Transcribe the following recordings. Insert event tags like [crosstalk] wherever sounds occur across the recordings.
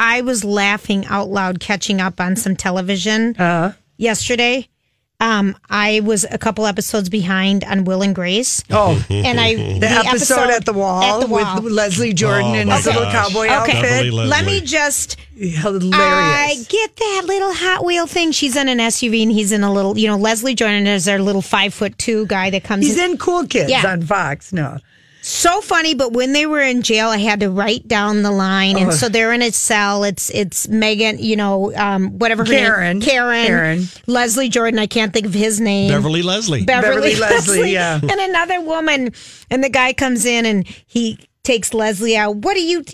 I was laughing out loud catching up on some television Uh-huh. yesterday. Um, I was a couple episodes behind on Will and Grace. Oh, and I [laughs] the, episode, at the wall, at the wall. with Leslie Jordan Oh, in my his little cowboy Okay. outfit. Beverly Leslie. Let me just [laughs] Hilarious. I get that little Hot Wheel thing. She's in an SUV and he's in a little, you know, Leslie Jordan is our little five foot two guy that comes He's in. in Cool Kids Yeah. on Fox. No. So funny, but when they were in jail, I had to write down the line, and so they're in a cell. It's it's Megan, you know, um, whatever her Karen. name, Karen, Karen. Leslie Jordan. I can't think of his name. Beverly Leslie. Beverly, Beverly Leslie, yeah. [laughs] and another woman. And the guy comes in and he takes Leslie out. What are you?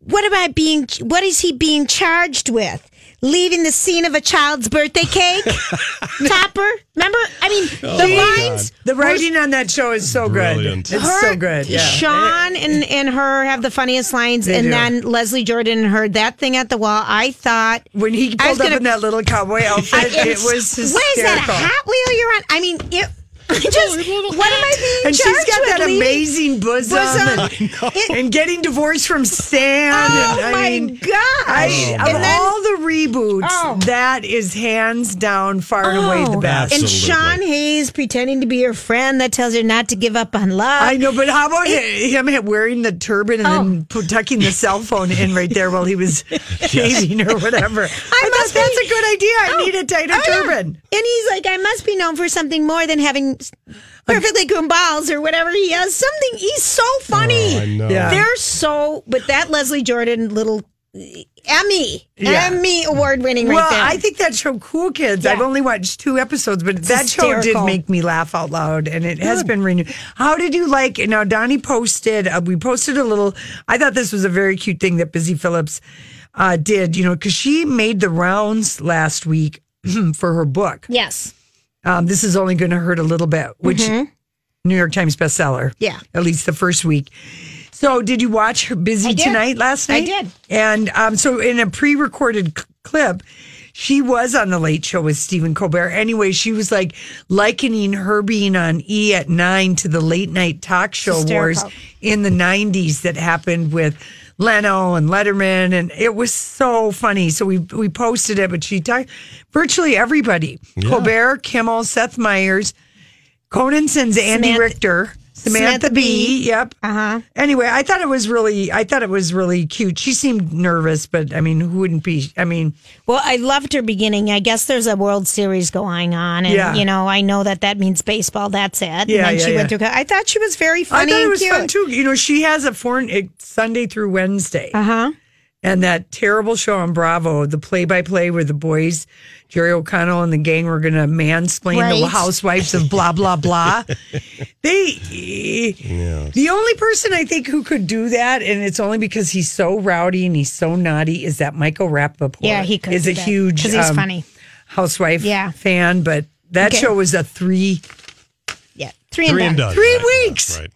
What am I being? What is he being charged with? Leaving the scene of a child's birthday cake, [laughs] Topper. Remember? I mean, oh, the lines. The writing on that show is so Brilliant. good. It's Her- so good. Yeah. Sean and, and her have the funniest lines, They and do. then Leslie Jordan and her that thing at the wall. I thought When he was pulled up gonna- in that little cowboy outfit, it was hysterical. What is that? A Hot Wheel you're on? I mean, it. [laughs] Just what am I being and she's got with? that Leaving- amazing bosom, bosom. And, [laughs] It- and getting divorced from Stan. Oh and, I my mean, gosh! I, of And then- all the reboots, Oh. that is hands down, far and away the Oh, best. And Sean Hayes pretending to be your friend that tells her not to give up on love. I know, but how about him wearing the turban and Oh. then tucking the cell phone in right there while he was [laughs] shaving or whatever? I, thought must be- that's a good idea. I Oh. need a tighter Oh, yeah. turban. And he's like, I must be known for something more than having perfectly groomed balls or whatever he has. Something. He's so funny. Oh, I know. Yeah. They're so. But that Leslie Jordan little Emmy, Yeah. Emmy award winning right Well, there. I think that show Cool Kids. Yeah. I've only watched two episodes, but that show did make me laugh out loud, and it has been renewed. How did you like? It? Now, Donnie posted. Uh, we posted a little. I thought this was a very cute thing that Busy Phillips uh, did. You know, because she made the rounds last week for her book. yes. Um, this is only going to hurt a little bit, which New York Times bestseller. Mm-hmm. Yeah. at least the first week. So, did you watch her Busy Tonight last night? I did. And um, so, in a pre-recorded c- clip, she was on the Late Show with Stephen Colbert. Anyway, she was like likening her being on E at nine to the late night talk show wars in the '90s that happened with. Leno and Letterman, and it was so funny. So we we posted it, but she talked virtually everybody: Colbert, Kimmel, Seth Meyers, Conan sends Andy Samantha- Richter, Samantha, Samantha Bee. Bee. Yep. Uh huh. Anyway, I thought it was really, I thought it was really cute. She seemed nervous, but I mean, who wouldn't be? I mean, Well, I loved her beginning. I guess there's a World Series going on, and Yeah. you know, I know that that means baseball. That's it. and Yeah, then yeah, she went through. I thought she was very funny. I thought it and was cute. fun too. You know, she has a foreign it, Sunday through Wednesday, Uh huh. And that terrible show on Bravo, the play-by-play where the boys, Jerry O'Connell and the gang, were going to mansplain the housewives of blah blah blah. [laughs] they, the only person I think who could do that, and it's only because he's so rowdy and he's so naughty, is that Michael Rapaport. Yeah, he could is do a that, huge 'cause he's um, funny. housewife Yeah. fan, but that Okay. show was a three Yeah, three, Three and and done. done. three Right, weeks. right.